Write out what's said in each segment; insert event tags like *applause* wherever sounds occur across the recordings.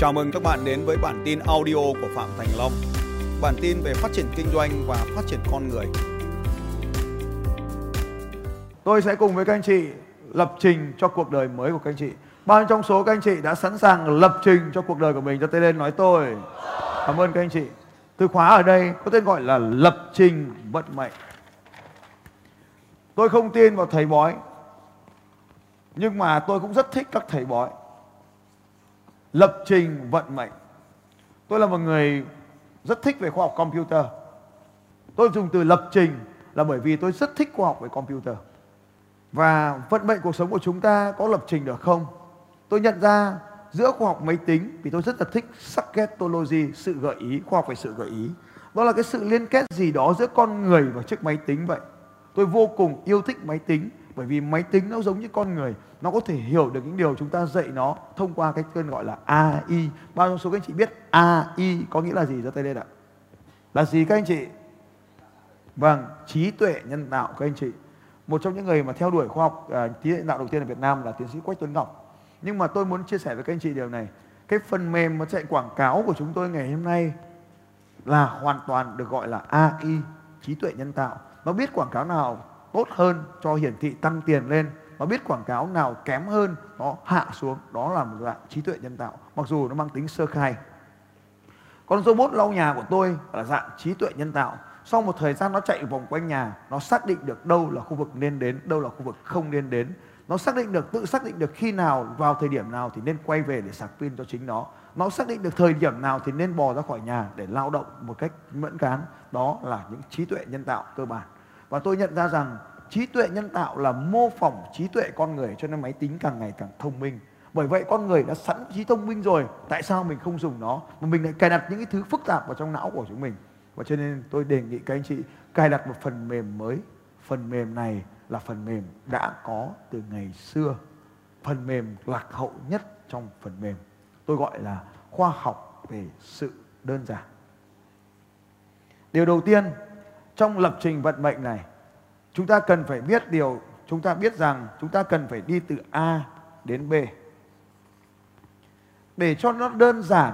Chào mừng các bạn đến với bản tin audio của Phạm Thành Long. Bản tin về phát triển kinh doanh và phát triển con người. Tôi sẽ cùng với các anh chị lập trình cho cuộc đời mới của các anh chị. Bao nhiêu trong số các anh chị đã sẵn sàng lập trình cho cuộc đời của mình cho tay lên nói tôi. Cảm ơn các anh chị. Từ khóa ở đây có tên gọi là lập trình vận mệnh. Tôi không tin vào thầy bói. Nhưng mà tôi cũng rất thích các thầy bói. Lập trình vận mệnh. Tôi là một người rất thích về khoa học computer. Tôi dùng từ lập trình là bởi vì tôi rất thích khoa học về computer. Và vận mệnh cuộc sống của chúng ta có lập trình được không? Tôi nhận ra giữa khoa học máy tính vì tôi rất là thích Sacketology, sự gợi ý, khoa học về sự gợi ý. Đó là cái sự liên kết gì đó giữa con người và chiếc máy tính vậy. Tôi vô cùng yêu thích máy tính bởi vì máy tính nó giống như con người nó có thể hiểu được những điều chúng ta dạy nó thông qua cái tên gọi là AI bao nhiêu số các anh chị biết AI có nghĩa là gì ra tay lên ạ? Là gì các anh chị? Vâng trí tuệ nhân tạo các anh chị. Một trong những người mà theo đuổi khoa học à, trí tuệ nhân tạo đầu tiên ở Việt Nam là tiến sĩ Quách Tuấn Ngọc. Nhưng mà tôi muốn chia sẻ với các anh chị điều này. Cái phần mềm mà chạy quảng cáo của chúng tôi ngày hôm nay là hoàn toàn được gọi là AI trí tuệ nhân tạo. Nó biết quảng cáo nào? Tốt hơn cho hiển thị tăng tiền lên và biết quảng cáo nào kém hơn nó hạ xuống. Đó là một dạng trí tuệ nhân tạo, mặc dù nó mang tính sơ khai. Con robot lau nhà của tôi là dạng trí tuệ nhân tạo. Sau một thời gian nó chạy vòng quanh nhà, nó xác định được đâu là khu vực nên đến, đâu là khu vực không nên đến. Nó xác định được, tự xác định được khi nào, vào thời điểm nào thì nên quay về để sạc pin cho chính nó. Nó xác định được thời điểm nào thì nên bò ra khỏi nhà để lao động một cách mẫn cán. Đó là những trí tuệ nhân tạo cơ bản và tôi nhận ra rằng trí tuệ nhân tạo là mô phỏng trí tuệ con người cho nên máy tính càng ngày càng thông minh. Bởi vậy con người đã sẵn trí thông minh rồi, tại sao mình không dùng nó? Mà mình lại cài đặt những cái thứ phức tạp vào trong não của chúng mình. Và cho nên tôi đề nghị các anh chị cài đặt một phần mềm mới. Phần mềm này là phần mềm đã có từ ngày xưa. Phần mềm lạc hậu nhất trong phần mềm. Tôi gọi là khoa học về sự đơn giản. Điều đầu tiên trong lập trình vận mệnh này, chúng ta cần phải biết điều, chúng ta biết rằng chúng ta cần phải đi từ A đến B. Để cho nó đơn giản,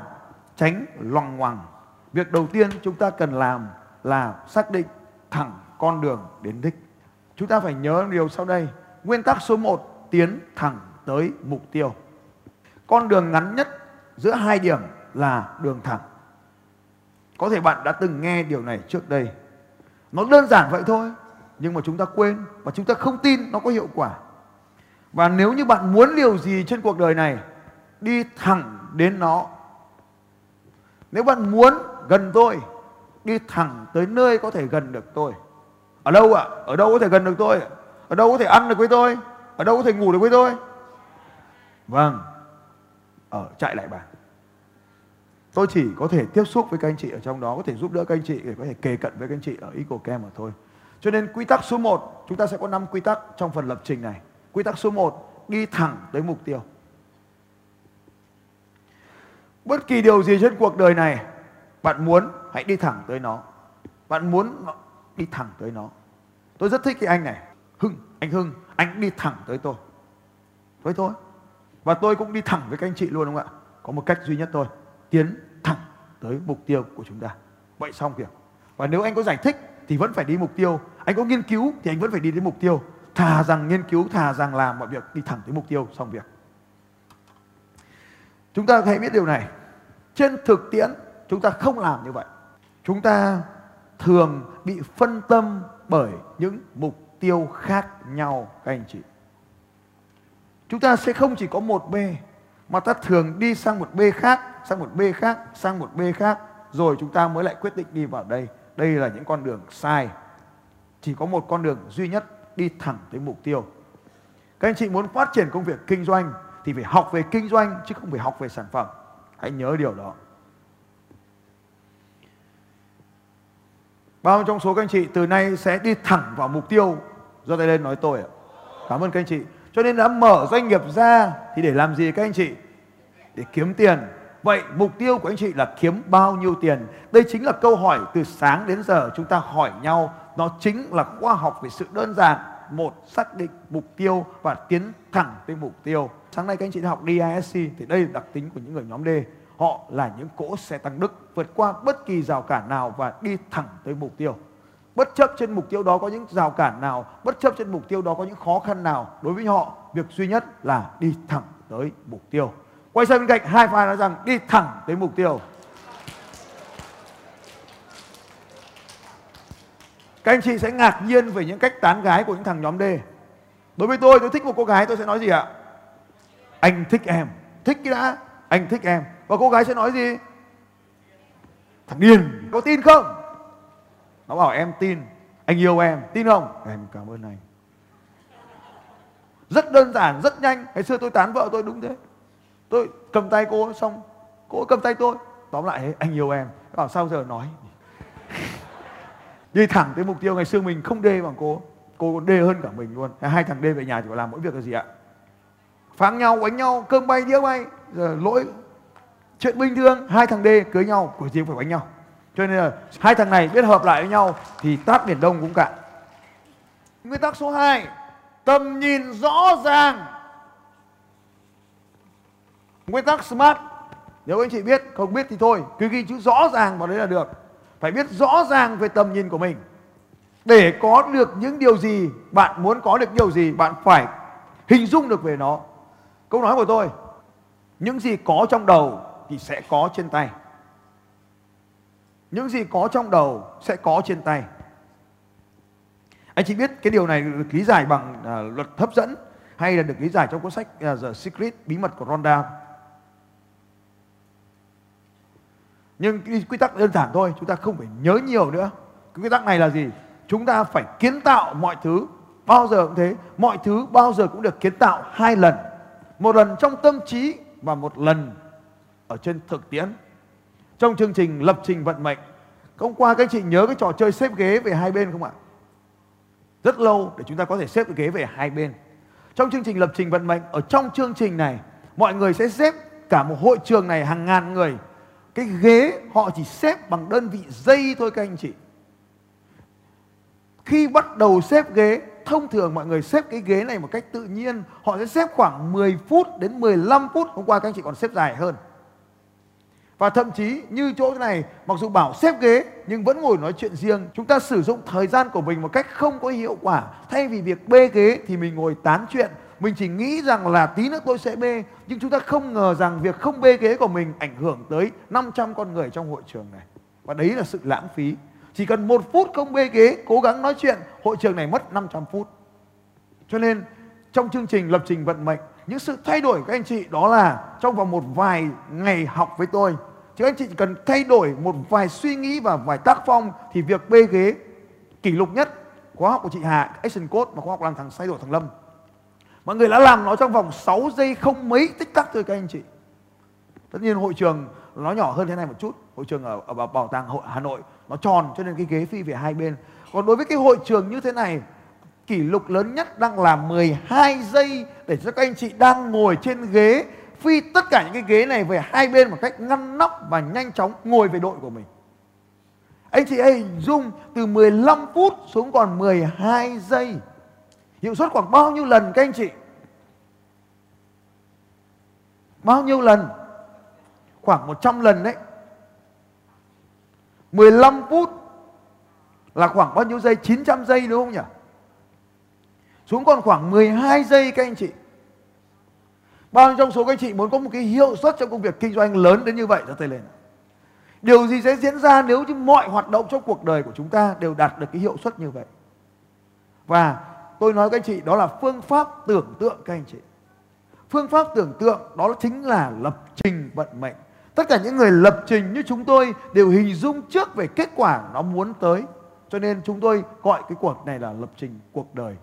tránh loằng ngoằng, việc đầu tiên chúng ta cần làm là xác định thẳng con đường đến đích. Chúng ta phải nhớ điều sau đây, nguyên tắc số 1 tiến thẳng tới mục tiêu. Con đường ngắn nhất giữa hai điểm là đường thẳng. Có thể bạn đã từng nghe điều này trước đây nó đơn giản vậy thôi, nhưng mà chúng ta quên và chúng ta không tin nó có hiệu quả. Và nếu như bạn muốn điều gì trên cuộc đời này, đi thẳng đến nó. Nếu bạn muốn gần tôi, đi thẳng tới nơi có thể gần được tôi. Ở đâu ạ? Ở đâu có thể gần được tôi? Ở đâu có thể ăn được với tôi? Ở đâu có thể ngủ được với tôi? Vâng ở, chạy lại bàn tôi chỉ có thể tiếp xúc với các anh chị ở trong đó có thể giúp đỡ các anh chị để có thể kề cận với các anh chị ở EcoCam mà thôi cho nên quy tắc số 1 chúng ta sẽ có 5 quy tắc trong phần lập trình này. Quy tắc số 1 đi thẳng tới mục tiêu. Bất kỳ điều gì trên cuộc đời này bạn muốn hãy đi thẳng tới nó. Bạn muốn đi thẳng tới nó. Tôi rất thích cái anh này. Hưng, anh Hưng, anh đi thẳng tới tôi. Thôi thôi. Và tôi cũng đi thẳng với các anh chị luôn đúng không ạ? Có một cách duy nhất thôi. Tiến tới mục tiêu của chúng ta. Vậy xong việc. Và nếu anh có giải thích thì vẫn phải đi mục tiêu. Anh có nghiên cứu thì anh vẫn phải đi đến mục tiêu. Thà rằng nghiên cứu, thà rằng làm mọi việc, đi thẳng tới mục tiêu, xong việc. Chúng ta hãy biết điều này. Trên thực tiễn, chúng ta không làm như vậy. Chúng ta thường bị phân tâm bởi những mục tiêu khác nhau, các anh chị. Chúng ta sẽ không chỉ có một b mà ta thường đi sang một b khác, sang một b khác, sang một b khác. Rồi chúng ta mới lại quyết định đi vào đây. Đây là những con đường sai. Chỉ có một con đường duy nhất, đi thẳng tới mục tiêu. Các anh chị muốn phát triển công việc kinh doanh thì phải học về kinh doanh, chứ không phải học về sản phẩm. Hãy nhớ điều đó. Bao trong số các anh chị từ nay sẽ đi thẳng vào mục tiêu. Do tay lên nói tôi ạ. Cảm ơn các anh chị cho nên đã mở doanh nghiệp ra thì để làm gì các anh chị để kiếm tiền Vậy mục tiêu của anh chị là kiếm bao nhiêu tiền? Đây chính là câu hỏi từ sáng đến giờ chúng ta hỏi nhau. Nó chính là khoa học về sự đơn giản. Một, xác định mục tiêu và tiến thẳng tới mục tiêu. Sáng nay các anh chị học DISC thì đây là đặc tính của những người nhóm D. họ là những cỗ xe tăng đức vượt qua bất kỳ rào cản nào và đi thẳng tới mục tiêu bất chấp trên mục tiêu đó có những rào cản nào, bất chấp trên mục tiêu đó có những khó khăn nào, đối với họ, việc duy nhất là đi thẳng tới mục tiêu. Quay sang bên cạnh, hai pha nói rằng đi thẳng tới mục tiêu. Các anh chị sẽ ngạc nhiên về những cách tán gái của những thằng nhóm D. Đối với tôi tôi thích một cô gái, tôi sẽ nói gì ạ? Anh thích em. Thích cái đã, anh thích em. Và cô gái sẽ nói gì? Thằng điên có tin không? Nó bảo em tin anh yêu em tin không? Em cảm ơn anh. Rất đơn giản rất nhanh. Ngày xưa tôi tán vợ tôi đúng thế. Tôi cầm tay cô xong cô cầm tay tôi. Tóm lại anh yêu em. Bảo sao giờ nói? Đi thẳng tới mục tiêu ngày xưa mình không đê bằng cô. Cô còn đê hơn cả mình luôn. Hai thằng đê về nhà chỉ phải làm mỗi việc là gì ạ? Pháng nhau đánh nhau cơm bay đĩa bay. Giờ lỗi chuyện bình thường. Hai thằng đê cưới nhau của gì phải đánh nhau cho nên là hai thằng này biết hợp lại với nhau thì tác biển đông cũng cạn. Nguyên tắc số 2 tầm nhìn rõ ràng. Nguyên tắc smart, nếu anh chị biết, không biết thì thôi, cứ ghi chữ rõ ràng vào đấy là được. Phải biết rõ ràng về tầm nhìn của mình. Để có được những điều gì, bạn muốn có được điều gì, bạn phải hình dung được về nó. Câu nói của tôi, những gì có trong đầu thì sẽ có trên tay những gì có trong đầu sẽ có trên tay. Anh chị biết cái điều này được lý giải bằng uh, luật hấp dẫn hay là được lý giải trong cuốn sách uh, The Secret bí mật của Ronda? Nhưng cái quy tắc đơn giản thôi chúng ta không phải nhớ nhiều nữa. Cái quy tắc này là gì? Chúng ta phải kiến tạo mọi thứ bao giờ cũng thế mọi thứ bao giờ cũng được kiến tạo hai lần. Một lần trong tâm trí và một lần ở trên thực tiễn trong chương trình lập trình vận mệnh hôm qua các anh chị nhớ cái trò chơi xếp ghế về hai bên không ạ? Rất lâu để chúng ta có thể xếp ghế về hai bên. Trong chương trình lập trình vận mệnh, ở trong chương trình này, mọi người sẽ xếp cả một hội trường này hàng ngàn người. Cái ghế họ chỉ xếp bằng đơn vị giây thôi các anh chị. Khi bắt đầu xếp ghế, thông thường mọi người xếp cái ghế này một cách tự nhiên. Họ sẽ xếp khoảng 10 phút đến 15 phút. Hôm qua các anh chị còn xếp dài hơn và thậm chí như chỗ này, mặc dù bảo xếp ghế, nhưng vẫn ngồi nói chuyện riêng. Chúng ta sử dụng thời gian của mình một cách không có hiệu quả. Thay vì việc bê ghế thì mình ngồi tán chuyện. Mình chỉ nghĩ rằng là tí nữa tôi sẽ bê. Nhưng chúng ta không ngờ rằng việc không bê ghế của mình ảnh hưởng tới 500 con người trong hội trường này. Và đấy là sự lãng phí. Chỉ cần một phút không bê ghế, cố gắng nói chuyện, hội trường này mất 500 phút. Cho nên, trong chương trình lập trình vận mệnh những sự thay đổi của các anh chị đó là trong vòng một vài ngày học với tôi. Chứ anh chị chỉ cần thay đổi một vài suy nghĩ và vài tác phong thì việc bê ghế kỷ lục nhất khóa học của chị Hà Action Code và khóa học làm thằng thay đổi thằng Lâm. Mọi người đã làm nó trong vòng 6 giây không mấy tích tắc thôi các anh chị. Tất nhiên hội trường nó nhỏ hơn thế này một chút. Hội trường ở, ở bảo tàng hội Hà Nội nó tròn cho nên cái ghế phi về hai bên. Còn đối với cái hội trường như thế này kỷ lục lớn nhất đang là 12 giây để cho các anh chị đang ngồi trên ghế, phi tất cả những cái ghế này về hai bên một cách ngăn nắp và nhanh chóng ngồi về đội của mình. Anh chị hãy hình dung từ 15 phút xuống còn 12 giây. Hiệu suất khoảng bao nhiêu lần các anh chị? Bao nhiêu lần? Khoảng 100 lần đấy. 15 phút là khoảng bao nhiêu giây? 900 giây đúng không nhỉ? Xuống còn khoảng 12 giây các anh chị. Bao nhiêu trong số các anh chị muốn có một cái hiệu suất trong công việc kinh doanh lớn đến như vậy cho tay lên. Điều gì sẽ diễn ra nếu như mọi hoạt động trong cuộc đời của chúng ta đều đạt được cái hiệu suất như vậy? Và tôi nói các anh chị, đó là phương pháp tưởng tượng các anh chị. Phương pháp tưởng tượng đó chính là lập trình vận mệnh. Tất cả những người lập trình như chúng tôi đều hình dung trước về kết quả nó muốn tới. Cho nên chúng tôi gọi cái cuộc này là lập trình cuộc đời.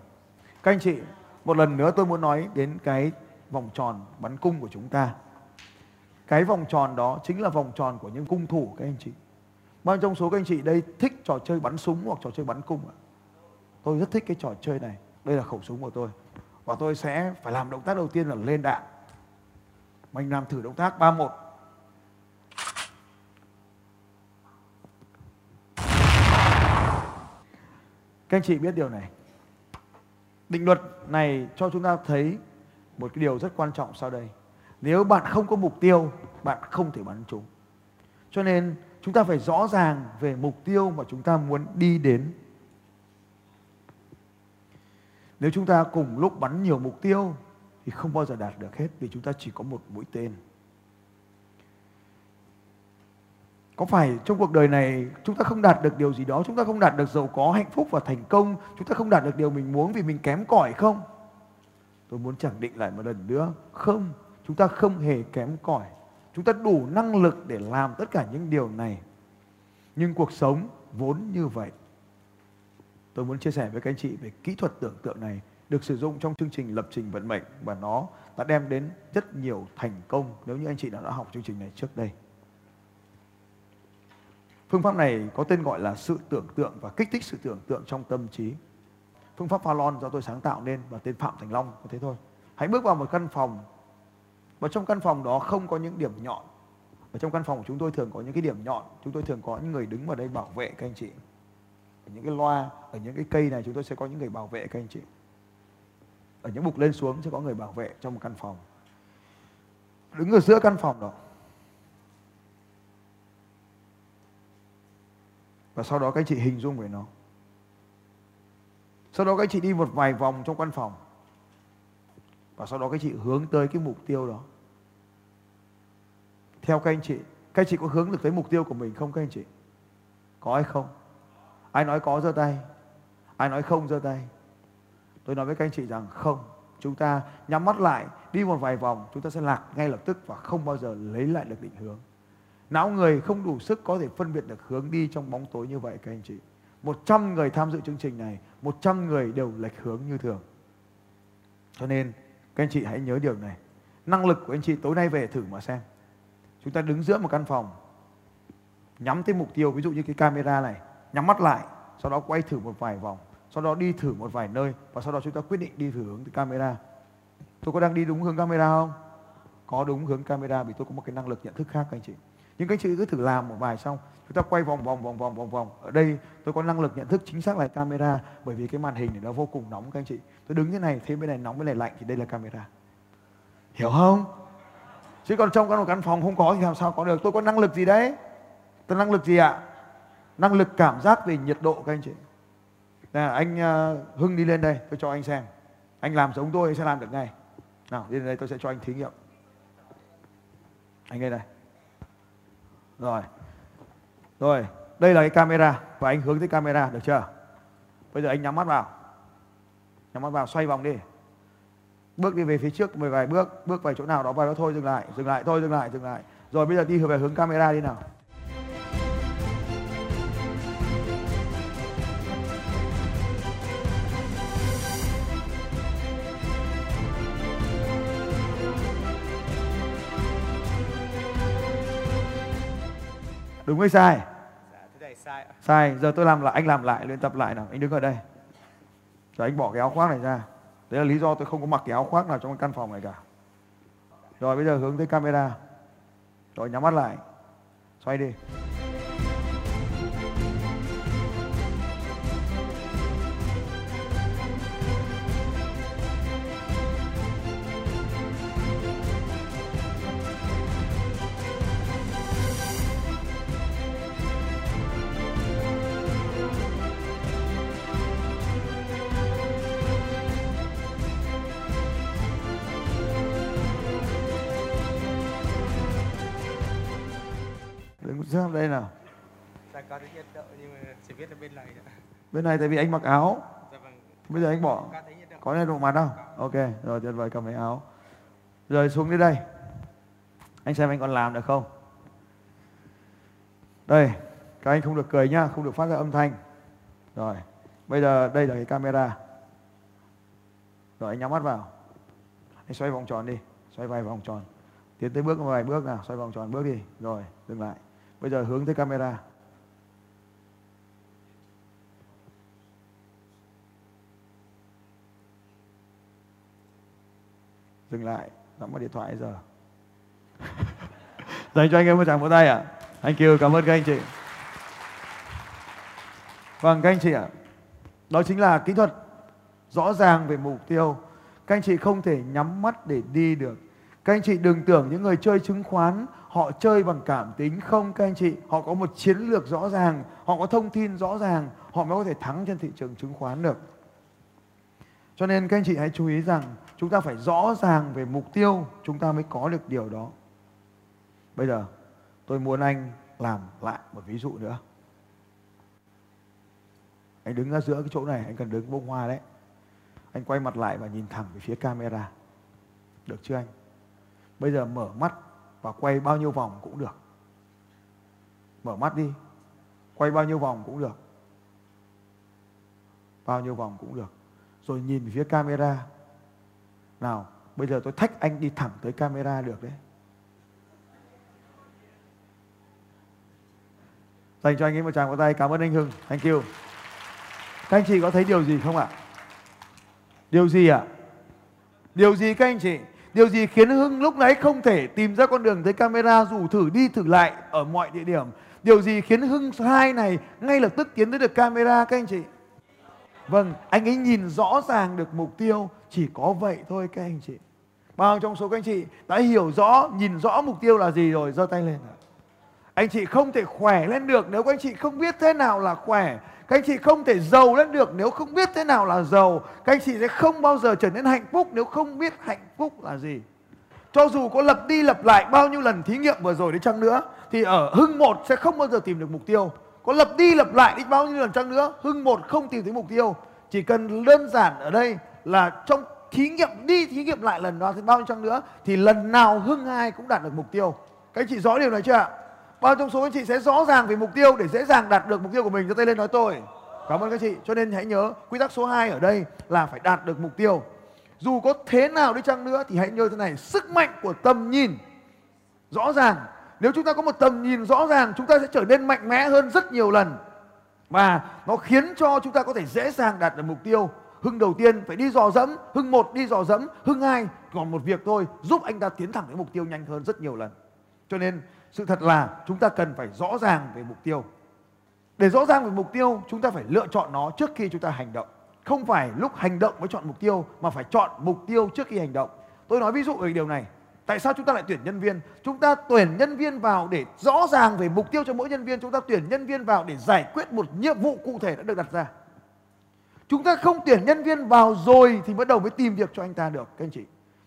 Các anh chị, một lần nữa tôi muốn nói đến cái vòng tròn bắn cung của chúng ta. Cái vòng tròn đó chính là vòng tròn của những cung thủ các anh chị. Bao trong số các anh chị đây thích trò chơi bắn súng hoặc trò chơi bắn cung ạ? Tôi rất thích cái trò chơi này. Đây là khẩu súng của tôi. Và tôi sẽ phải làm động tác đầu tiên là lên đạn. Mình làm thử động tác 31. Các anh chị biết điều này. Định luật này cho chúng ta thấy một cái điều rất quan trọng sau đây. Nếu bạn không có mục tiêu, bạn không thể bắn trúng. Cho nên, chúng ta phải rõ ràng về mục tiêu mà chúng ta muốn đi đến. Nếu chúng ta cùng lúc bắn nhiều mục tiêu, thì không bao giờ đạt được hết, vì chúng ta chỉ có một mũi tên. Có phải trong cuộc đời này chúng ta không đạt được điều gì đó, chúng ta không đạt được giàu có, hạnh phúc và thành công, chúng ta không đạt được điều mình muốn vì mình kém cỏi không? Tôi muốn khẳng định lại một lần nữa, không, chúng ta không hề kém cỏi. Chúng ta đủ năng lực để làm tất cả những điều này. Nhưng cuộc sống vốn như vậy. Tôi muốn chia sẻ với các anh chị về kỹ thuật tưởng tượng này được sử dụng trong chương trình lập trình vận mệnh và nó đã đem đến rất nhiều thành công nếu như anh chị đã, đã học chương trình này trước đây. Phương pháp này có tên gọi là sự tưởng tượng và kích thích sự tưởng tượng trong tâm trí. Phương pháp Phalon do tôi sáng tạo nên và tên Phạm Thành Long, có thế thôi. Hãy bước vào một căn phòng và trong căn phòng đó không có những điểm nhọn. Ở trong căn phòng của chúng tôi thường có những cái điểm nhọn, chúng tôi thường có những người đứng vào đây bảo vệ các anh chị. Ở những cái loa, ở những cái cây này chúng tôi sẽ có những người bảo vệ các anh chị. Ở những bục lên xuống sẽ có người bảo vệ trong một căn phòng. Đứng ở giữa căn phòng đó Và sau đó các anh chị hình dung về nó. Sau đó các anh chị đi một vài vòng trong căn phòng. Và sau đó các anh chị hướng tới cái mục tiêu đó. Theo các anh chị, các anh chị có hướng được tới mục tiêu của mình không các anh chị? Có hay không? Ai nói có giơ tay? Ai nói không giơ tay? Tôi nói với các anh chị rằng không. Chúng ta nhắm mắt lại, đi một vài vòng, chúng ta sẽ lạc ngay lập tức và không bao giờ lấy lại được định hướng. Não người không đủ sức có thể phân biệt được hướng đi trong bóng tối như vậy các anh chị. 100 người tham dự chương trình này, 100 người đều lệch hướng như thường. Cho nên các anh chị hãy nhớ điều này. Năng lực của anh chị tối nay về thử mà xem. Chúng ta đứng giữa một căn phòng, nhắm tới mục tiêu, ví dụ như cái camera này, nhắm mắt lại, sau đó quay thử một vài vòng, sau đó đi thử một vài nơi và sau đó chúng ta quyết định đi thử hướng từ camera. Tôi có đang đi đúng hướng camera không? Có đúng hướng camera vì tôi có một cái năng lực nhận thức khác các anh chị nhưng các chị cứ thử làm một vài xong chúng ta quay vòng vòng vòng vòng vòng vòng. Ở đây tôi có năng lực nhận thức chính xác là camera bởi vì cái màn hình này nó vô cùng nóng các anh chị. Tôi đứng thế này thế bên này nóng bên này lạnh thì đây là camera. Hiểu không? Chứ còn trong một căn phòng không có thì làm sao có được? Tôi có năng lực gì đấy? Tôi năng lực gì ạ? Năng lực cảm giác về nhiệt độ các anh chị. Nè, anh uh, Hưng đi lên đây tôi cho anh xem. Anh làm giống tôi anh sẽ làm được ngay. Nào đi lên đây tôi sẽ cho anh thí nghiệm. Anh lên đây rồi. Rồi, đây là cái camera và anh hướng tới camera được chưa? Bây giờ anh nhắm mắt vào. Nhắm mắt vào xoay vòng đi. Bước đi về phía trước một vài bước, bước về chỗ nào đó vài đó thôi dừng lại, dừng lại thôi dừng lại, dừng lại. Rồi bây giờ đi về hướng camera đi nào. Đúng hay sai? Dạ, sai sai giờ tôi làm lại anh làm lại luyện tập lại nào. Anh đứng ở đây. Rồi anh bỏ cái áo khoác này ra. Đấy là lý do tôi không có mặc cái áo khoác nào trong căn phòng này cả. Rồi bây giờ hướng tới camera. Rồi nhắm mắt lại. Xoay đi bên này tại vì anh mặc áo. Dạ vâng. Bây giờ anh bỏ. Có nhiệt độ. Mặt không? Ok rồi tuyệt vời cầm cái áo. Rồi xuống đi đây. Anh xem anh còn làm được không? Đây các anh không được cười nhá không được phát ra âm thanh. Rồi bây giờ đây là cái camera. Rồi anh nhắm mắt vào. Anh xoay vòng tròn đi xoay vài vòng tròn. Tiến tới bước vài bước nào xoay vòng tròn bước đi. Rồi dừng lại. Bây giờ hướng tới camera. Dừng lại, nắm vào điện thoại giờ. *laughs* Dành cho anh em một tràng vỗ tay ạ. À? Anh Kiều cảm ơn các anh chị. Vâng các anh chị ạ. À. Đó chính là kỹ thuật rõ ràng về mục tiêu. Các anh chị không thể nhắm mắt để đi được. Các anh chị đừng tưởng những người chơi chứng khoán họ chơi bằng cảm tính không các anh chị. Họ có một chiến lược rõ ràng, họ có thông tin rõ ràng, họ mới có thể thắng trên thị trường chứng khoán được. Cho nên các anh chị hãy chú ý rằng chúng ta phải rõ ràng về mục tiêu chúng ta mới có được điều đó. Bây giờ tôi muốn anh làm lại một ví dụ nữa. Anh đứng ra giữa cái chỗ này, anh cần đứng bông hoa đấy. Anh quay mặt lại và nhìn thẳng về phía camera. Được chưa anh? Bây giờ mở mắt và quay bao nhiêu vòng cũng được. Mở mắt đi. Quay bao nhiêu vòng cũng được. Bao nhiêu vòng cũng được. Rồi nhìn về phía camera. Nào, bây giờ tôi thách anh đi thẳng tới camera được đấy. Dành cho anh ấy một tràng vỗ tay. Cảm ơn anh Hưng. Thank you. Các anh chị có thấy điều gì không ạ? Điều gì ạ? Điều gì các anh chị? Điều gì khiến Hưng lúc nãy không thể tìm ra con đường tới camera dù thử đi thử lại ở mọi địa điểm? Điều gì khiến Hưng hai này ngay lập tức tiến tới được camera các anh chị? Vâng, anh ấy nhìn rõ ràng được mục tiêu, chỉ có vậy thôi các anh chị. Bao trong số các anh chị đã hiểu rõ, nhìn rõ mục tiêu là gì rồi, giơ tay lên. Anh chị không thể khỏe lên được nếu các anh chị không biết thế nào là khỏe. Các anh chị không thể giàu lên được nếu không biết thế nào là giàu. Các anh chị sẽ không bao giờ trở nên hạnh phúc nếu không biết hạnh phúc là gì. Cho dù có lập đi lập lại bao nhiêu lần thí nghiệm vừa rồi đi chăng nữa thì ở hưng một sẽ không bao giờ tìm được mục tiêu. Có lập đi lập lại đi bao nhiêu lần chăng nữa hưng một không tìm thấy mục tiêu. Chỉ cần đơn giản ở đây là trong thí nghiệm, đi thí nghiệm lại lần đó thì bao nhiêu chăng nữa, thì lần nào hưng hai cũng đạt được mục tiêu. Các anh chị rõ điều này chưa ạ? Bao trong số anh chị sẽ rõ ràng về mục tiêu để dễ dàng đạt được mục tiêu của mình. Cho tay lên nói tôi. Cảm ơn các chị. Cho nên hãy nhớ, quy tắc số 2 ở đây là phải đạt được mục tiêu. Dù có thế nào đi chăng nữa thì hãy nhớ thế này. Sức mạnh của tầm nhìn. Rõ ràng. Nếu chúng ta có một tầm nhìn rõ ràng, chúng ta sẽ trở nên mạnh mẽ hơn rất nhiều lần. Và nó khiến cho chúng ta có thể dễ dàng đạt được mục tiêu. Hưng đầu tiên phải đi dò dẫm, hưng một đi dò dẫm, hưng hai còn một việc thôi giúp anh ta tiến thẳng đến mục tiêu nhanh hơn rất nhiều lần. Cho nên sự thật là chúng ta cần phải rõ ràng về mục tiêu. Để rõ ràng về mục tiêu, chúng ta phải lựa chọn nó trước khi chúng ta hành động. Không phải lúc hành động mới chọn mục tiêu mà phải chọn mục tiêu trước khi hành động. Tôi nói ví dụ về điều này. Tại sao chúng ta lại tuyển nhân viên? Chúng ta tuyển nhân viên vào để rõ ràng về mục tiêu cho mỗi nhân viên. Chúng ta tuyển nhân viên vào để giải quyết một nhiệm vụ cụ thể đã được đặt ra. Chúng ta không tuyển nhân viên vào rồi thì bắt đầu mới tìm việc cho anh ta được các anh chị.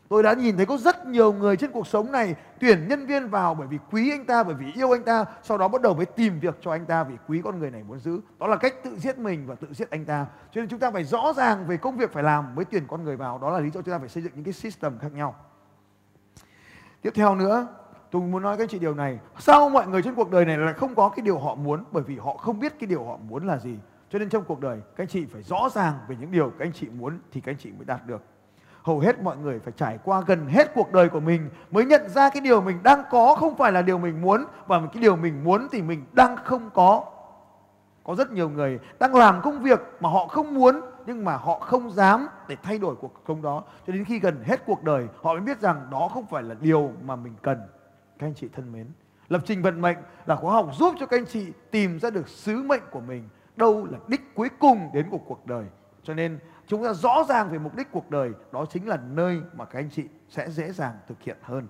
Tôi đã nhìn thấy có rất nhiều người trên cuộc sống này tuyển nhân viên vào bởi vì quý anh ta, bởi vì yêu anh ta, sau đó bắt đầu mới tìm việc cho anh ta vì quý con người này muốn giữ. Đó là cách tự giết mình và tự giết anh ta. Cho nên chúng ta phải rõ ràng về công việc phải làm mới tuyển con người vào. Đó là lý do chúng ta phải xây dựng những cái system khác nhau. Tiếp theo nữa, tôi muốn nói các chị điều này. Sao mọi người trên cuộc đời này là không có cái điều họ muốn bởi vì họ không biết cái điều họ muốn là gì. Cho nên trong cuộc đời, các anh chị phải rõ ràng về những điều các anh chị muốn thì các anh chị mới đạt được. Hầu hết mọi người phải trải qua gần hết cuộc đời của mình mới nhận ra cái điều mình đang có không phải là điều mình muốn và cái điều mình muốn thì mình đang không có. Có rất nhiều người đang làm công việc mà họ không muốn nhưng mà họ không dám để thay đổi cuộc công đó. Cho đến khi gần hết cuộc đời, họ mới biết rằng đó không phải là điều mà mình cần. Các anh chị thân mến, lập trình vận mệnh là khóa học giúp cho các anh chị tìm ra được sứ mệnh của mình đâu là đích cuối cùng đến của cuộc đời. Cho nên chúng ta rõ ràng về mục đích cuộc đời, đó chính là nơi mà các anh chị sẽ dễ dàng thực hiện hơn.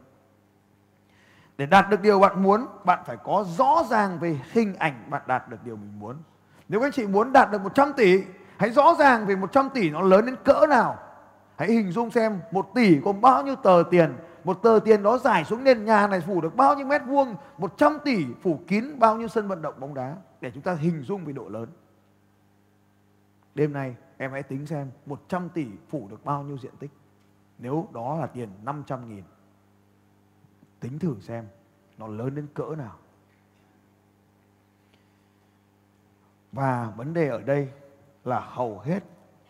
Để đạt được điều bạn muốn, bạn phải có rõ ràng về hình ảnh bạn đạt được điều mình muốn. Nếu các anh chị muốn đạt được 100 tỷ, hãy rõ ràng về 100 tỷ nó lớn đến cỡ nào. Hãy hình dung xem một tỷ có bao nhiêu tờ tiền, một tờ tiền đó giải xuống nền nhà này phủ được bao nhiêu mét vuông 100 tỷ phủ kín bao nhiêu sân vận động bóng đá để chúng ta hình dung về độ lớn đêm nay, Em hãy tính xem 100 tỷ phủ được bao nhiêu diện tích. Nếu đó là tiền 500 nghìn. Tính thử xem nó lớn đến cỡ nào. Và vấn đề ở đây là hầu hết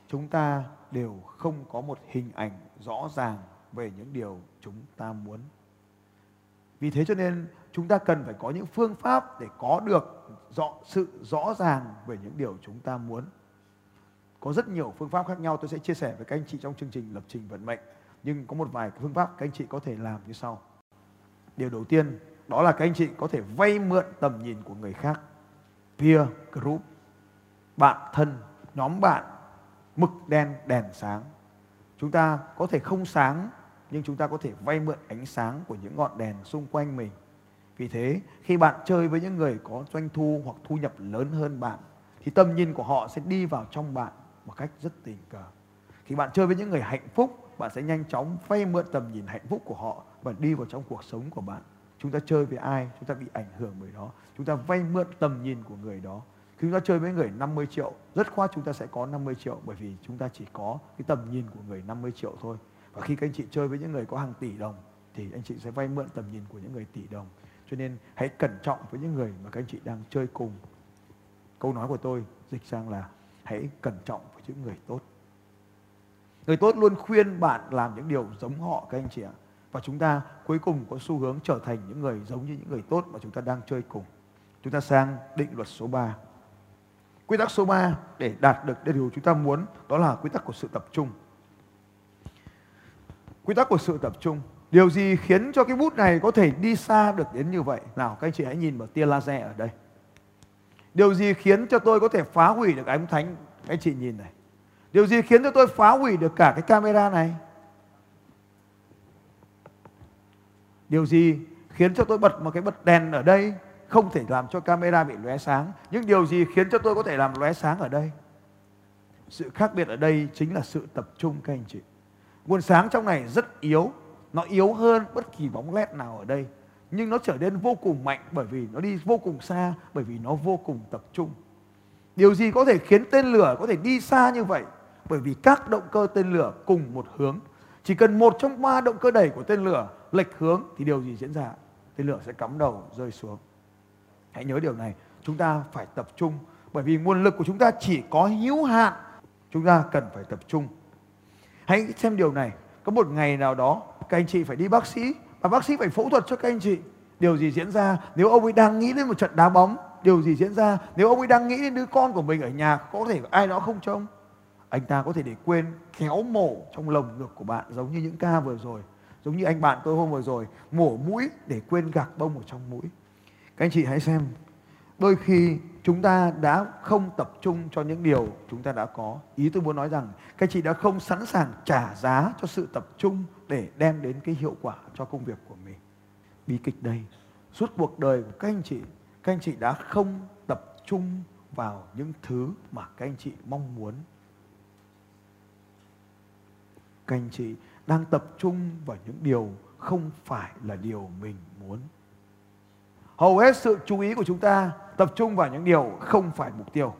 chúng ta đều không có một hình ảnh rõ ràng về những điều chúng ta muốn. Vì thế cho nên chúng ta cần phải có những phương pháp để có được rõ sự rõ ràng về những điều chúng ta muốn. Có rất nhiều phương pháp khác nhau tôi sẽ chia sẻ với các anh chị trong chương trình lập trình vận mệnh. Nhưng có một vài phương pháp các anh chị có thể làm như sau. Điều đầu tiên đó là các anh chị có thể vay mượn tầm nhìn của người khác. Peer group, bạn thân, nhóm bạn, mực đen, đèn sáng. Chúng ta có thể không sáng nhưng chúng ta có thể vay mượn ánh sáng của những ngọn đèn xung quanh mình. Vì thế, khi bạn chơi với những người có doanh thu hoặc thu nhập lớn hơn bạn, thì tâm nhìn của họ sẽ đi vào trong bạn một cách rất tình cờ. Khi bạn chơi với những người hạnh phúc, bạn sẽ nhanh chóng vay mượn tầm nhìn hạnh phúc của họ và đi vào trong cuộc sống của bạn. Chúng ta chơi với ai, chúng ta bị ảnh hưởng bởi đó. Chúng ta vay mượn tầm nhìn của người đó. Khi chúng ta chơi với người 50 triệu, rất khoát chúng ta sẽ có 50 triệu bởi vì chúng ta chỉ có cái tầm nhìn của người 50 triệu thôi. Và khi các anh chị chơi với những người có hàng tỷ đồng thì anh chị sẽ vay mượn tầm nhìn của những người tỷ đồng. Cho nên hãy cẩn trọng với những người mà các anh chị đang chơi cùng. Câu nói của tôi dịch sang là hãy cẩn trọng với những người tốt. Người tốt luôn khuyên bạn làm những điều giống họ, các anh chị ạ. Và chúng ta cuối cùng có xu hướng trở thành những người giống như những người tốt mà chúng ta đang chơi cùng. Chúng ta sang định luật số 3. Quy tắc số 3 để đạt được điều chúng ta muốn đó là quy tắc của sự tập trung. Quy tắc của sự tập trung. Điều gì khiến cho cái bút này có thể đi xa được đến như vậy? Nào các anh chị hãy nhìn vào tia laser ở đây. Điều gì khiến cho tôi có thể phá hủy được ánh thánh? Các anh chị nhìn này. Điều gì khiến cho tôi phá hủy được cả cái camera này? Điều gì khiến cho tôi bật một cái bật đèn ở đây không thể làm cho camera bị lóe sáng? Những điều gì khiến cho tôi có thể làm lóe sáng ở đây? Sự khác biệt ở đây chính là sự tập trung các anh chị. Nguồn sáng trong này rất yếu, nó yếu hơn bất kỳ bóng led nào ở đây. Nhưng nó trở nên vô cùng mạnh bởi vì nó đi vô cùng xa, bởi vì nó vô cùng tập trung. Điều gì có thể khiến tên lửa có thể đi xa như vậy? Bởi vì các động cơ tên lửa cùng một hướng. Chỉ cần một trong ba động cơ đẩy của tên lửa lệch hướng thì điều gì diễn ra? Tên lửa sẽ cắm đầu rơi xuống. Hãy nhớ điều này, chúng ta phải tập trung bởi vì nguồn lực của chúng ta chỉ có hữu hạn. Chúng ta cần phải tập trung. Hãy xem điều này, có một ngày nào đó, các anh chị phải đi bác sĩ và bác sĩ phải phẫu thuật cho các anh chị. Điều gì diễn ra nếu ông ấy đang nghĩ đến một trận đá bóng? Điều gì diễn ra nếu ông ấy đang nghĩ đến đứa con của mình ở nhà có thể ai đó không trông? Anh ta có thể để quên kéo mổ trong lồng ngực của bạn giống như những ca vừa rồi. Giống như anh bạn tôi hôm vừa rồi, mổ mũi để quên gạc bông ở trong mũi. Các anh chị hãy xem đôi khi chúng ta đã không tập trung cho những điều chúng ta đã có. Ý tôi muốn nói rằng các chị đã không sẵn sàng trả giá cho sự tập trung để đem đến cái hiệu quả cho công việc của mình. Bi kịch đây, suốt cuộc đời của các anh chị, các anh chị đã không tập trung vào những thứ mà các anh chị mong muốn. Các anh chị đang tập trung vào những điều không phải là điều mình muốn hầu hết sự chú ý của chúng ta tập trung vào những điều không phải mục tiêu.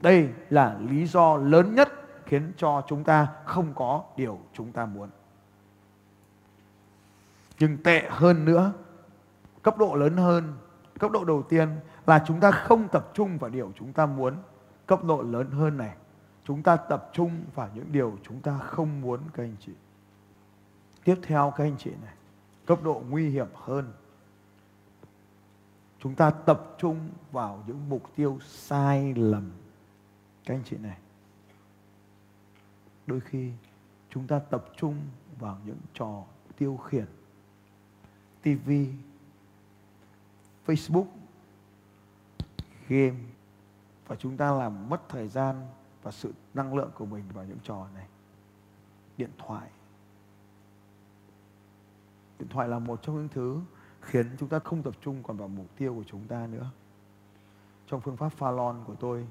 Đây là lý do lớn nhất khiến cho chúng ta không có điều chúng ta muốn. Nhưng tệ hơn nữa, cấp độ lớn hơn, cấp độ đầu tiên là chúng ta không tập trung vào điều chúng ta muốn. Cấp độ lớn hơn này, chúng ta tập trung vào những điều chúng ta không muốn, các anh chị. Tiếp theo, các anh chị này, cấp độ nguy hiểm hơn chúng ta tập trung vào những mục tiêu sai lầm các anh chị này đôi khi chúng ta tập trung vào những trò tiêu khiển TV, Facebook, game và chúng ta làm mất thời gian và sự năng lượng của mình vào những trò này. Điện thoại. Điện thoại là một trong những thứ khiến chúng ta không tập trung còn vào mục tiêu của chúng ta nữa. Trong phương pháp Phalon của tôi,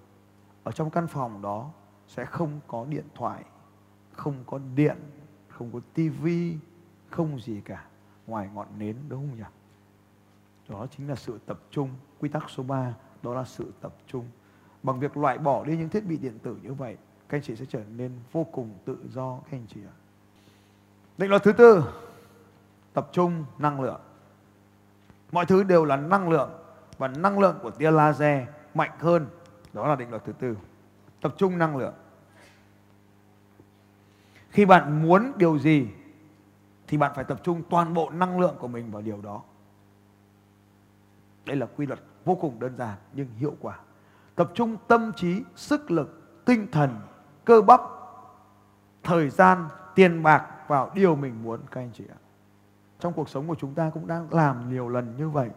ở trong căn phòng đó sẽ không có điện thoại, không có điện, không có tivi, không gì cả ngoài ngọn nến đúng không nhỉ? Đó chính là sự tập trung. Quy tắc số 3 đó là sự tập trung. Bằng việc loại bỏ đi những thiết bị điện tử như vậy, các anh chị sẽ trở nên vô cùng tự do các anh chị ạ. Định luật thứ tư, tập trung năng lượng. Mọi thứ đều là năng lượng và năng lượng của tia laser mạnh hơn. Đó là định luật thứ tư. Tập trung năng lượng. Khi bạn muốn điều gì thì bạn phải tập trung toàn bộ năng lượng của mình vào điều đó. Đây là quy luật vô cùng đơn giản nhưng hiệu quả. Tập trung tâm trí, sức lực, tinh thần, cơ bắp, thời gian, tiền bạc vào điều mình muốn các anh chị ạ. Trong cuộc sống của chúng ta cũng đang làm nhiều lần như vậy.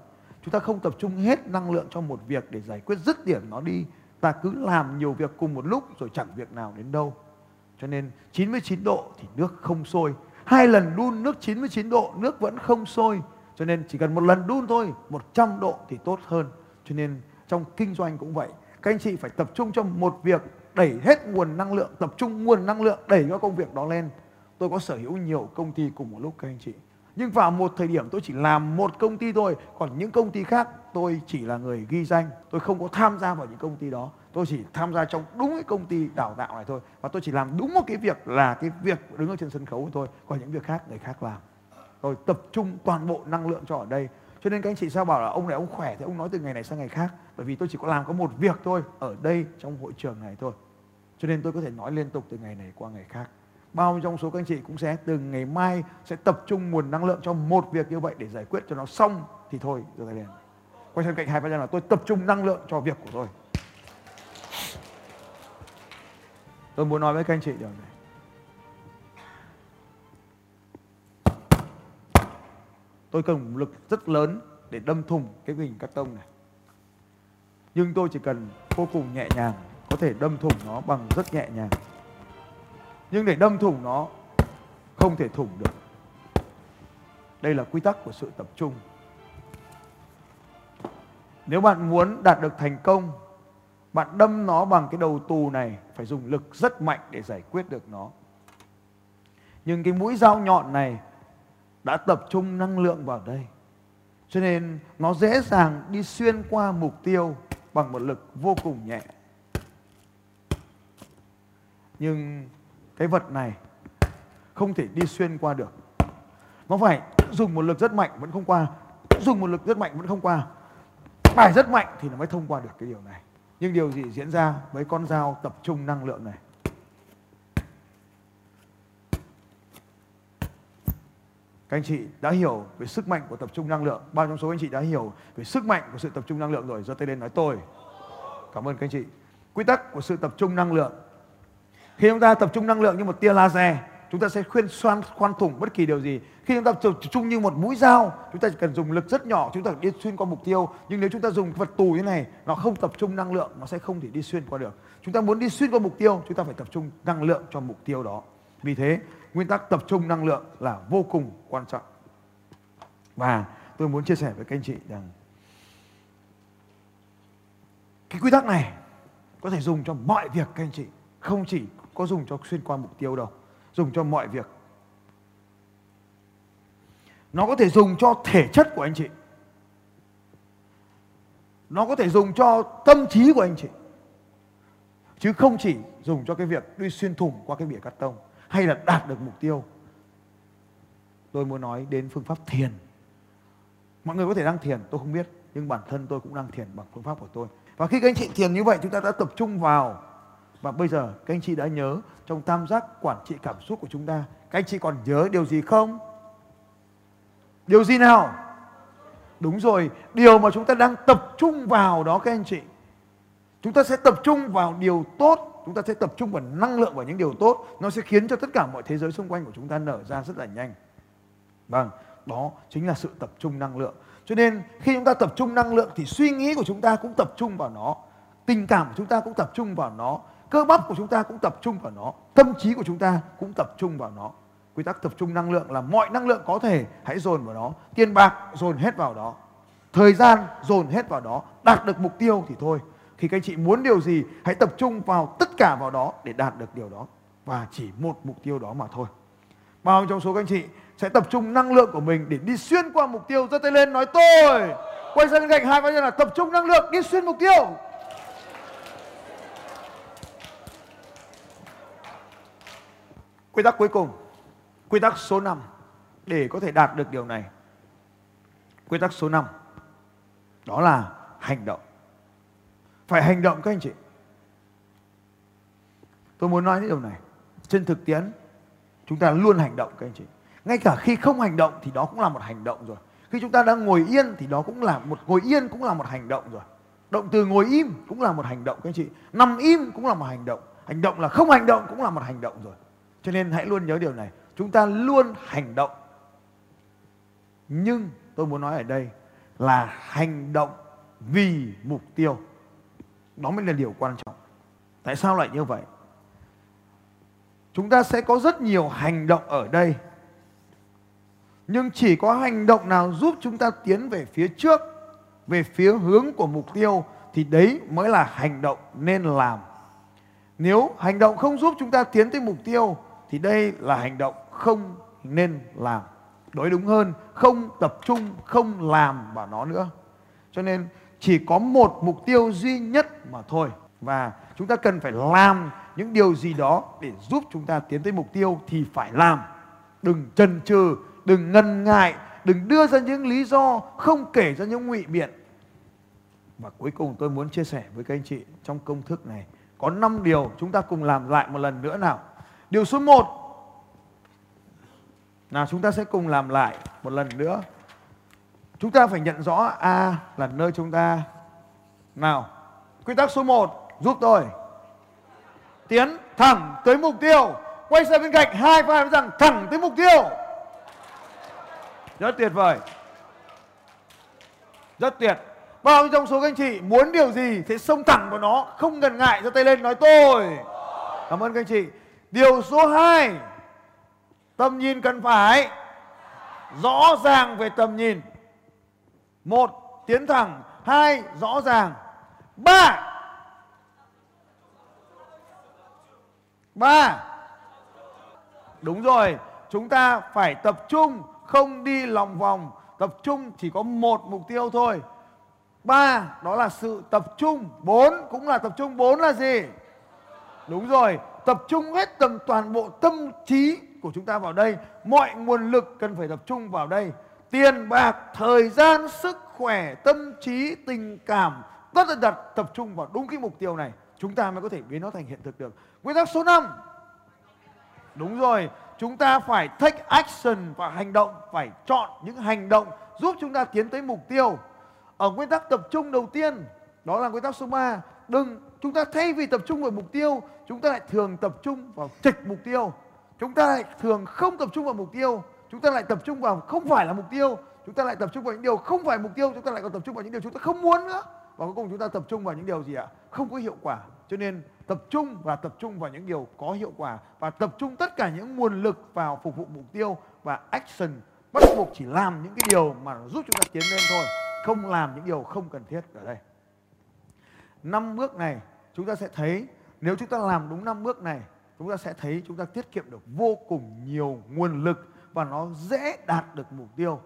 Chúng ta không tập trung hết năng lượng cho một việc để giải quyết dứt điểm nó đi. Ta cứ làm nhiều việc cùng một lúc rồi chẳng việc nào đến đâu. Cho nên 99 độ thì nước không sôi, hai lần đun nước 99 độ nước vẫn không sôi cho nên chỉ cần một lần đun thôi 100 độ thì tốt hơn cho nên trong kinh doanh cũng vậy các anh chị phải tập trung cho một việc đẩy hết nguồn năng lượng tập trung nguồn năng lượng đẩy các công việc đó lên tôi có sở hữu nhiều công ty cùng một lúc các anh chị nhưng vào một thời điểm tôi chỉ làm một công ty thôi, còn những công ty khác, tôi chỉ là người ghi danh. Tôi không có tham gia vào những công ty đó. Tôi chỉ tham gia trong đúng cái công ty đào tạo này thôi. Và tôi chỉ làm đúng một cái việc là cái việc đứng ở trên sân khấu thôi, còn những việc khác người khác làm. Tôi tập trung toàn bộ năng lượng cho ở đây. Cho nên các anh chị sao bảo là ông này ông khỏe thì ông nói từ ngày này sang ngày khác. Bởi vì tôi chỉ có làm có một việc thôi, ở đây trong hội trường này thôi. Cho nên tôi có thể nói liên tục từ ngày này qua ngày khác bao trong số các anh chị cũng sẽ từ ngày mai sẽ tập trung nguồn năng lượng cho một việc như vậy để giải quyết cho nó xong thì thôi rồi tay lên. Quay sang cạnh hai ba là tôi tập trung năng lượng cho việc của tôi. Tôi muốn nói với các anh chị điều này. Tôi cần một lực rất lớn để đâm thùng cái bình cắt tông này. Nhưng tôi chỉ cần vô cùng nhẹ nhàng có thể đâm thủng nó bằng rất nhẹ nhàng nhưng để đâm thủng nó, không thể thủng được. Đây là quy tắc của sự tập trung. Nếu bạn muốn đạt được thành công, bạn đâm nó bằng cái đầu tù này, phải dùng lực rất mạnh để giải quyết được nó. Nhưng cái mũi dao nhọn này đã tập trung năng lượng vào đây. Cho nên nó dễ dàng đi xuyên qua mục tiêu bằng một lực vô cùng nhẹ. Nhưng cái vật này không thể đi xuyên qua được nó phải dùng một lực rất mạnh vẫn không qua, dùng một lực rất mạnh vẫn không qua phải rất mạnh thì nó mới thông qua được cái điều này nhưng điều gì diễn ra với con dao tập trung năng lượng này Các anh chị đã hiểu về sức mạnh của tập trung năng lượng. Bao trong số anh chị đã hiểu về sức mạnh của sự tập trung năng lượng rồi. giơ tay lên nói tôi. Cảm ơn các anh chị. Quy tắc của sự tập trung năng lượng. Khi chúng ta tập trung năng lượng như một tia laser, chúng ta sẽ khuyên xoan khoan thủng bất kỳ điều gì. Khi chúng ta tập trung như một mũi dao, chúng ta chỉ cần dùng lực rất nhỏ, chúng ta đi xuyên qua mục tiêu. Nhưng nếu chúng ta dùng vật tù như này, nó không tập trung năng lượng, nó sẽ không thể đi xuyên qua được. Chúng ta muốn đi xuyên qua mục tiêu, chúng ta phải tập trung năng lượng cho mục tiêu đó. Vì thế, nguyên tắc tập trung năng lượng là vô cùng quan trọng. Và tôi muốn chia sẻ với các anh chị rằng cái quy tắc này có thể dùng cho mọi việc các anh chị, không chỉ có dùng cho xuyên qua mục tiêu đâu, dùng cho mọi việc. Nó có thể dùng cho thể chất của anh chị. Nó có thể dùng cho tâm trí của anh chị. Chứ không chỉ dùng cho cái việc đi xuyên thủng qua cái bìa cắt tông hay là đạt được mục tiêu tôi muốn nói đến phương pháp thiền mọi người có thể đang thiền tôi không biết nhưng bản thân tôi cũng đang thiền bằng phương pháp của tôi và khi các anh chị thiền như vậy chúng ta đã tập trung vào và bây giờ, các anh chị đã nhớ trong tam giác quản trị cảm xúc của chúng ta, các anh chị còn nhớ điều gì không? Điều gì nào? Đúng rồi, điều mà chúng ta đang tập trung vào đó, các anh chị. Chúng ta sẽ tập trung vào điều tốt, chúng ta sẽ tập trung vào năng lượng vào những điều tốt. Nó sẽ khiến cho tất cả mọi thế giới xung quanh của chúng ta nở ra rất là nhanh. Vâng đó chính là sự tập trung năng lượng. Cho nên, khi chúng ta tập trung năng lượng thì suy nghĩ của chúng ta cũng tập trung vào nó. Tình cảm của chúng ta cũng tập trung vào nó cơ bắp của chúng ta cũng tập trung vào nó, tâm trí của chúng ta cũng tập trung vào nó. Quy tắc tập trung năng lượng là mọi năng lượng có thể hãy dồn vào nó tiền bạc dồn hết vào đó, thời gian dồn hết vào đó, đạt được mục tiêu thì thôi. Khi các anh chị muốn điều gì, hãy tập trung vào tất cả vào đó để đạt được điều đó, và chỉ một mục tiêu đó mà thôi. Bao trong số các anh chị sẽ tập trung năng lượng của mình để đi xuyên qua mục tiêu? Giơ tay lên nói tôi. Quay sang bên cạnh hai bạn là tập trung năng lượng đi xuyên mục tiêu. Quy tắc cuối cùng, quy tắc số 5 để có thể đạt được điều này. Quy tắc số 5 đó là hành động. Phải hành động các anh chị. Tôi muốn nói đến điều này. Trên thực tiễn, chúng ta luôn hành động các anh chị. Ngay cả khi không hành động thì đó cũng là một hành động rồi. Khi chúng ta đang ngồi yên thì đó cũng là một, ngồi yên cũng là một hành động rồi. Động từ ngồi im cũng là một hành động các anh chị. Nằm im cũng là một hành động. Hành động là không hành động cũng là một hành động rồi cho nên hãy luôn nhớ điều này. Chúng ta luôn hành động. Nhưng tôi muốn nói ở đây là hành động vì mục tiêu. Đó mới là điều quan trọng. Tại sao lại như vậy? Chúng ta sẽ có rất nhiều hành động ở đây. Nhưng chỉ có hành động nào giúp chúng ta tiến về phía trước, về phía hướng của mục tiêu, thì đấy mới là hành động nên làm. Nếu hành động không giúp chúng ta tiến tới mục tiêu thì đây là hành động không nên làm. Đối đúng hơn, không tập trung, không làm vào nó nữa. Cho nên chỉ có một mục tiêu duy nhất mà thôi. Và chúng ta cần phải làm những điều gì đó để giúp chúng ta tiến tới mục tiêu thì phải làm. Đừng chần chừ, đừng ngần ngại, đừng đưa ra những lý do không kể ra những ngụy biện. Và cuối cùng tôi muốn chia sẻ với các anh chị trong công thức này. Có 5 điều chúng ta cùng làm lại một lần nữa nào điều số 1 nào, chúng ta sẽ cùng làm lại một lần nữa. Chúng ta phải nhận rõ A là nơi chúng ta. Nào, quy tắc số 1 giúp tôi. Tiến thẳng tới mục tiêu. Quay sang bên cạnh, hai vai rằng thẳng tới mục tiêu. Rất tuyệt vời. Rất tuyệt. Bao nhiêu trong số các anh chị muốn điều gì thì xông thẳng vào nó, không ngần ngại, giơ tay lên nói tôi. Cảm ơn các anh chị điều số 2 tầm nhìn cần phải. Rõ ràng về tầm nhìn. Một, tiến thẳng. Hai, rõ ràng. Ba. Ba. Đúng rồi, chúng ta phải tập trung, không đi lòng vòng. Tập trung chỉ có một mục tiêu thôi. Ba, đó là sự tập trung. Bốn cũng là tập trung. Bốn là gì? Đúng rồi tập trung hết tầm toàn bộ tâm trí của chúng ta vào đây. Mọi nguồn lực cần phải tập trung vào đây. Tiền bạc, thời gian, sức khỏe, tâm trí, tình cảm, tất cả đặt tập trung vào đúng cái mục tiêu này, chúng ta mới có thể biến nó thành hiện thực được. Nguyên tắc số 5 đúng rồi, chúng ta phải take action và hành động, phải chọn những hành động giúp chúng ta tiến tới mục tiêu. Ở nguyên tắc tập trung đầu tiên, đó là nguyên tắc số 3 đừng chúng ta thay vì tập trung vào mục tiêu chúng ta lại thường tập trung vào trịch mục tiêu chúng ta lại thường không tập trung vào mục tiêu chúng ta lại tập trung vào không phải là mục tiêu chúng ta lại tập trung vào những điều không phải mục tiêu chúng ta lại còn tập trung vào những điều chúng ta không muốn nữa và cuối cùng chúng ta tập trung vào những điều gì ạ không có hiệu quả cho nên tập trung và tập trung vào những điều có hiệu quả và tập trung tất cả những nguồn lực vào phục vụ mục tiêu và action bắt buộc chỉ làm những cái điều mà giúp chúng ta tiến lên thôi không làm những điều không cần thiết ở đây năm bước này chúng ta sẽ thấy, nếu chúng ta làm đúng năm bước này, chúng ta sẽ thấy chúng ta tiết kiệm được vô cùng nhiều nguồn lực và nó dễ đạt được mục tiêu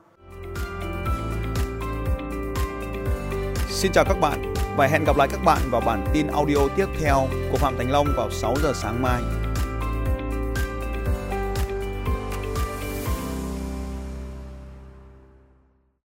Xin chào các bạn và hẹn gặp lại các bạn vào bản tin audio tiếp theo của Phạm Thành Long vào 6 giờ sáng mai.